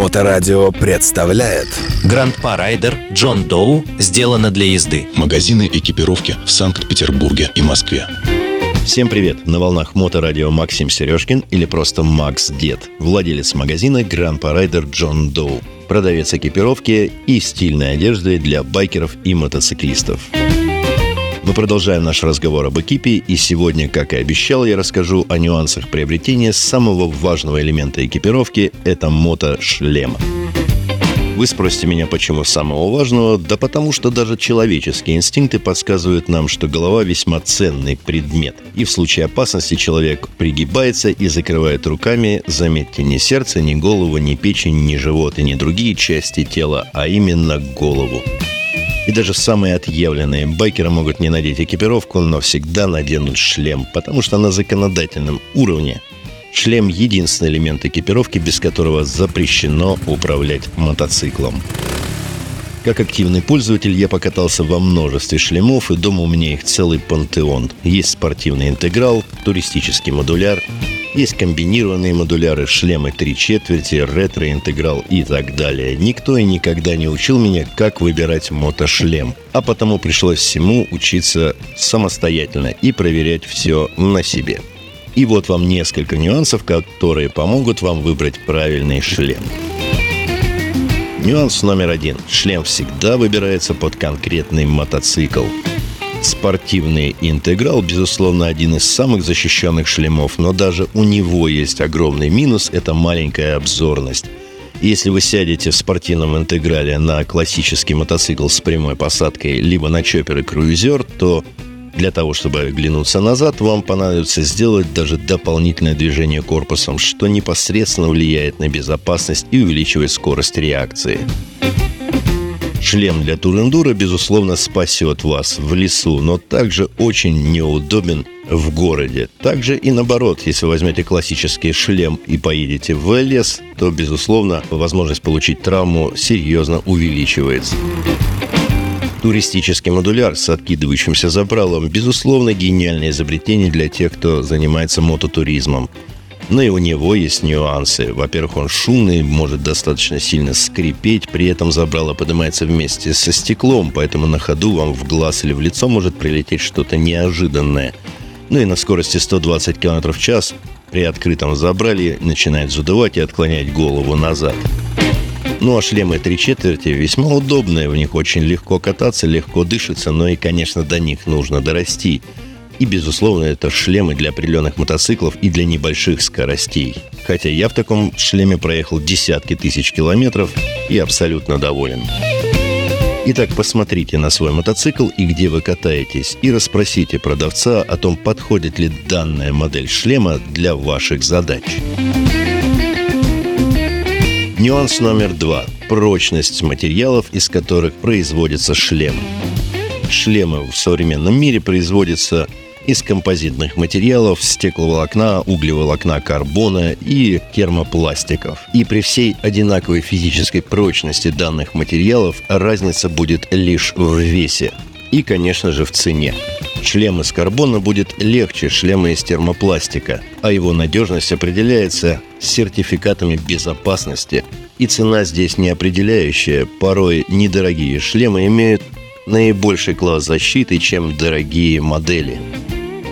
Моторадио представляет Grandpa Rider John Doe сделано для езды. Магазины экипировки в Санкт-Петербурге и Москве. Всем привет! На волнах Моторадио Максим Сережкин или просто Макс Дед, владелец магазина Grandpa Rider John Doe, продавец экипировки и стильной одежды для байкеров и мотоциклистов. Мы продолжаем наш разговор об экипе, и сегодня, как и обещал, я расскажу о нюансах приобретения самого важного элемента экипировки – это мотошлем. Вы спросите меня, почему самого важного? Да потому что даже человеческие инстинкты подсказывают нам, что голова весьма ценный предмет. И в случае опасности человек пригибается и закрывает руками, заметьте, не сердце, не голову, не печень, не живот и не другие части тела, а именно голову. И даже самые отъявленные байкеры могут не надеть экипировку, но всегда наденут шлем, потому что на законодательном уровне шлем – единственный элемент экипировки, без которого запрещено управлять мотоциклом. Как активный пользователь я покатался во множестве шлемов, и дома у меня их целый пантеон. Есть спортивный интеграл, туристический модуляр, есть комбинированные модуляры, шлемы три четверти, ретро-интеграл и так далее. Никто и никогда не учил меня, как выбирать мотошлем. А потому пришлось всему учиться самостоятельно и проверять все на себе. И вот вам несколько нюансов, которые помогут вам выбрать правильный шлем. Нюанс номер один. Шлем всегда выбирается под конкретный мотоцикл. Спортивный интеграл, безусловно, один из самых защищенных шлемов, но даже у него есть огромный минус – это маленькая обзорность. Если вы сядете в спортивном интеграле на классический мотоцикл с прямой посадкой, либо на чоппер и круизер, то для того, чтобы оглянуться назад, вам понадобится сделать даже дополнительное движение корпусом, что непосредственно влияет на безопасность и увеличивает скорость реакции. Шлем для турендура, безусловно, спасет вас в лесу, но также очень неудобен в городе. Также и наоборот, если возьмете классический шлем и поедете в лес, то, безусловно, возможность получить травму серьезно увеличивается. Туристический модуляр с откидывающимся забралом – безусловно, гениальное изобретение для тех, кто занимается мототуризмом. Но и у него есть нюансы. Во-первых, он шумный, может достаточно сильно скрипеть, при этом забрало поднимается вместе со стеклом, поэтому на ходу вам в глаз или в лицо может прилететь что-то неожиданное. Ну и на скорости 120 км в час при открытом забрале начинает задувать и отклонять голову назад. Ну а шлемы три четверти весьма удобные, в них очень легко кататься, легко дышится, но и, конечно, до них нужно дорасти – и, безусловно, это шлемы для определенных мотоциклов и для небольших скоростей. Хотя я в таком шлеме проехал десятки тысяч километров и абсолютно доволен. Итак, посмотрите на свой мотоцикл и где вы катаетесь, и расспросите продавца о том, подходит ли данная модель шлема для ваших задач. Нюанс номер два. Прочность материалов, из которых производится шлем. Шлемы в современном мире производятся из композитных материалов, стекловолокна, углеволокна карбона и термопластиков. И при всей одинаковой физической прочности данных материалов разница будет лишь в весе и, конечно же, в цене. Шлем из карбона будет легче шлема из термопластика, а его надежность определяется сертификатами безопасности. И цена здесь не определяющая, порой недорогие шлемы имеют наибольший класс защиты, чем дорогие модели.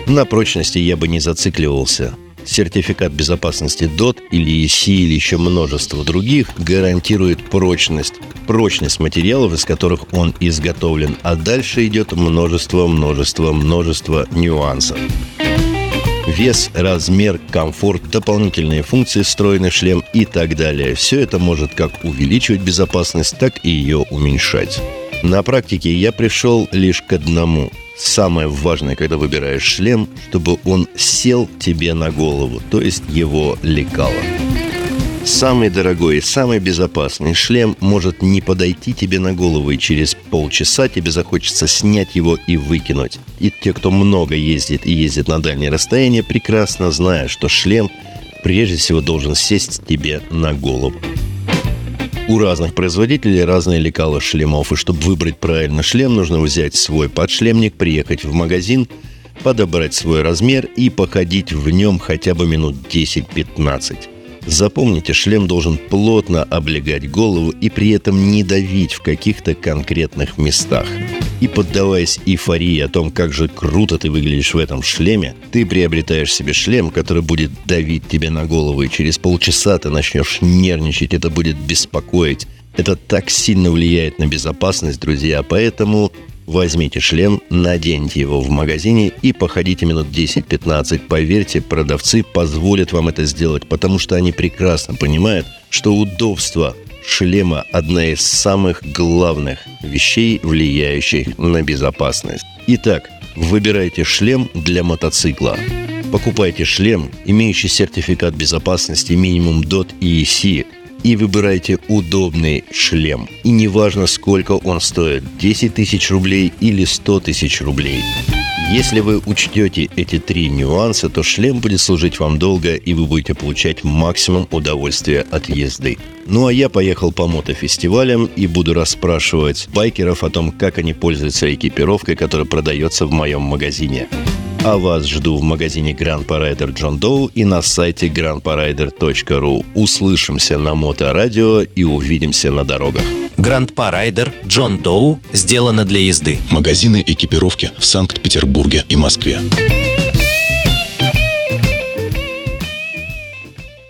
На прочности я бы не зацикливался. Сертификат безопасности DOT или EC или еще множество других гарантирует прочность. Прочность материалов, из которых он изготовлен. А дальше идет множество, множество, множество нюансов. Вес, размер, комфорт, дополнительные функции, встроенный шлем и так далее. Все это может как увеличивать безопасность, так и ее уменьшать. На практике я пришел лишь к одному – самое важное, когда выбираешь шлем, чтобы он сел тебе на голову, то есть его лекало. Самый дорогой и самый безопасный шлем может не подойти тебе на голову, и через полчаса тебе захочется снять его и выкинуть. И те, кто много ездит и ездит на дальние расстояния, прекрасно знают, что шлем прежде всего должен сесть тебе на голову. У разных производителей разные лекала шлемов, и чтобы выбрать правильно шлем, нужно взять свой подшлемник, приехать в магазин, подобрать свой размер и походить в нем хотя бы минут 10-15. Запомните, шлем должен плотно облегать голову и при этом не давить в каких-то конкретных местах. И поддаваясь эйфории о том, как же круто ты выглядишь в этом шлеме, ты приобретаешь себе шлем, который будет давить тебе на голову, и через полчаса ты начнешь нервничать, это будет беспокоить. Это так сильно влияет на безопасность, друзья, поэтому Возьмите шлем, наденьте его в магазине и походите минут 10-15. Поверьте, продавцы позволят вам это сделать, потому что они прекрасно понимают, что удобство шлема – одна из самых главных вещей, влияющих на безопасность. Итак, выбирайте шлем для мотоцикла. Покупайте шлем, имеющий сертификат безопасности минимум DOT и EC, и выбирайте удобный шлем. И неважно, сколько он стоит, 10 тысяч рублей или 100 тысяч рублей. Если вы учтете эти три нюанса, то шлем будет служить вам долго, и вы будете получать максимум удовольствия от езды. Ну а я поехал по мотофестивалям и буду расспрашивать байкеров о том, как они пользуются экипировкой, которая продается в моем магазине. А вас жду в магазине Grand Parader John Doe и на сайте grandparader.ru. Услышимся на Моторадио и увидимся на дорогах. Гранд Парайдер Джон Доу сделано для езды. Магазины экипировки в Санкт-Петербурге и Москве.